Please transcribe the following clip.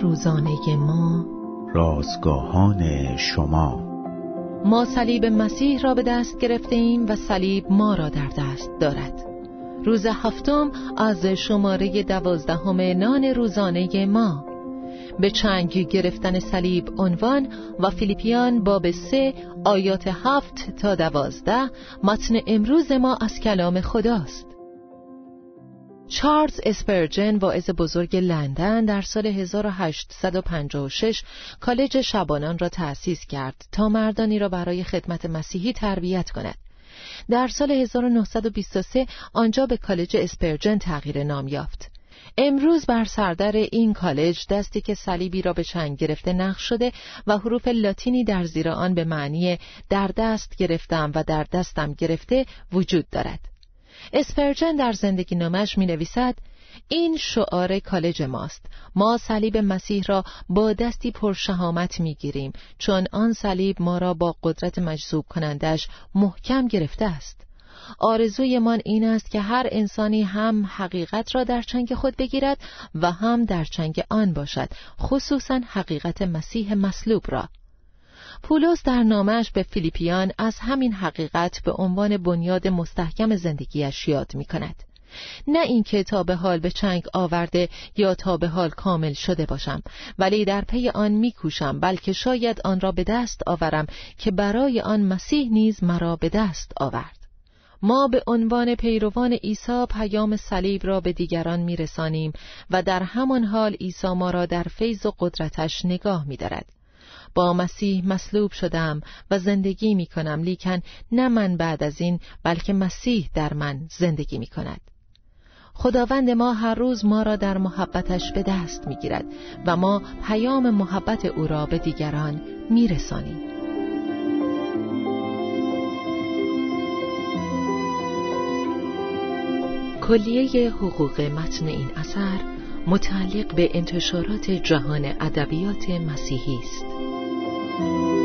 روزانه ما. رازگاهان شما. ما صلیب مسیح را به دست گرفته ایم و صلیب ما را در دست دارد. روز هفتم از شماره دوازدهم نان روزانه ما. به چنگ گرفتن صلیب عنوان و فیلیپیان باب سه آیات هفت تا دوازده متن امروز ما از کلام خداست. چارلز اسپرجن واعظ بزرگ لندن در سال 1856 کالج شبانان را تأسیس کرد تا مردانی را برای خدمت مسیحی تربیت کند. در سال 1923 آنجا به کالج اسپرجن تغییر نام یافت. امروز بر سردر این کالج دستی که صلیبی را به چنگ گرفته نقش شده و حروف لاتینی در زیر آن به معنی در دست گرفتم و در دستم گرفته وجود دارد. اسپرجن در زندگی نامش می نویسد این شعار کالج ماست. ما صلیب مسیح را با دستی پرشهامت می گیریم چون آن صلیب ما را با قدرت مجذوب کنندش محکم گرفته است. آرزویمان این است که هر انسانی هم حقیقت را در چنگ خود بگیرد و هم در چنگ آن باشد خصوصا حقیقت مسیح مصلوب را. پولس در نامش به فیلیپیان از همین حقیقت به عنوان بنیاد مستحکم زندگیش یاد می کند. نه اینکه تا به حال به چنگ آورده یا تا به حال کامل شده باشم ولی در پی آن میکوشم بلکه شاید آن را به دست آورم که برای آن مسیح نیز مرا به دست آورد ما به عنوان پیروان عیسی پیام صلیب را به دیگران میرسانیم و در همان حال عیسی ما را در فیض و قدرتش نگاه میدارد با مسیح مصلوب شدم و زندگی می کنم لیکن نه من بعد از این بلکه مسیح در من زندگی می کند خداوند ما هر روز ما را در محبتش به دست می گیرد و ما پیام محبت او را به دیگران می رسانیم. کلیه حقوق متن این اثر متعلق به انتشارات جهان ادبیات مسیحی است. Thank you.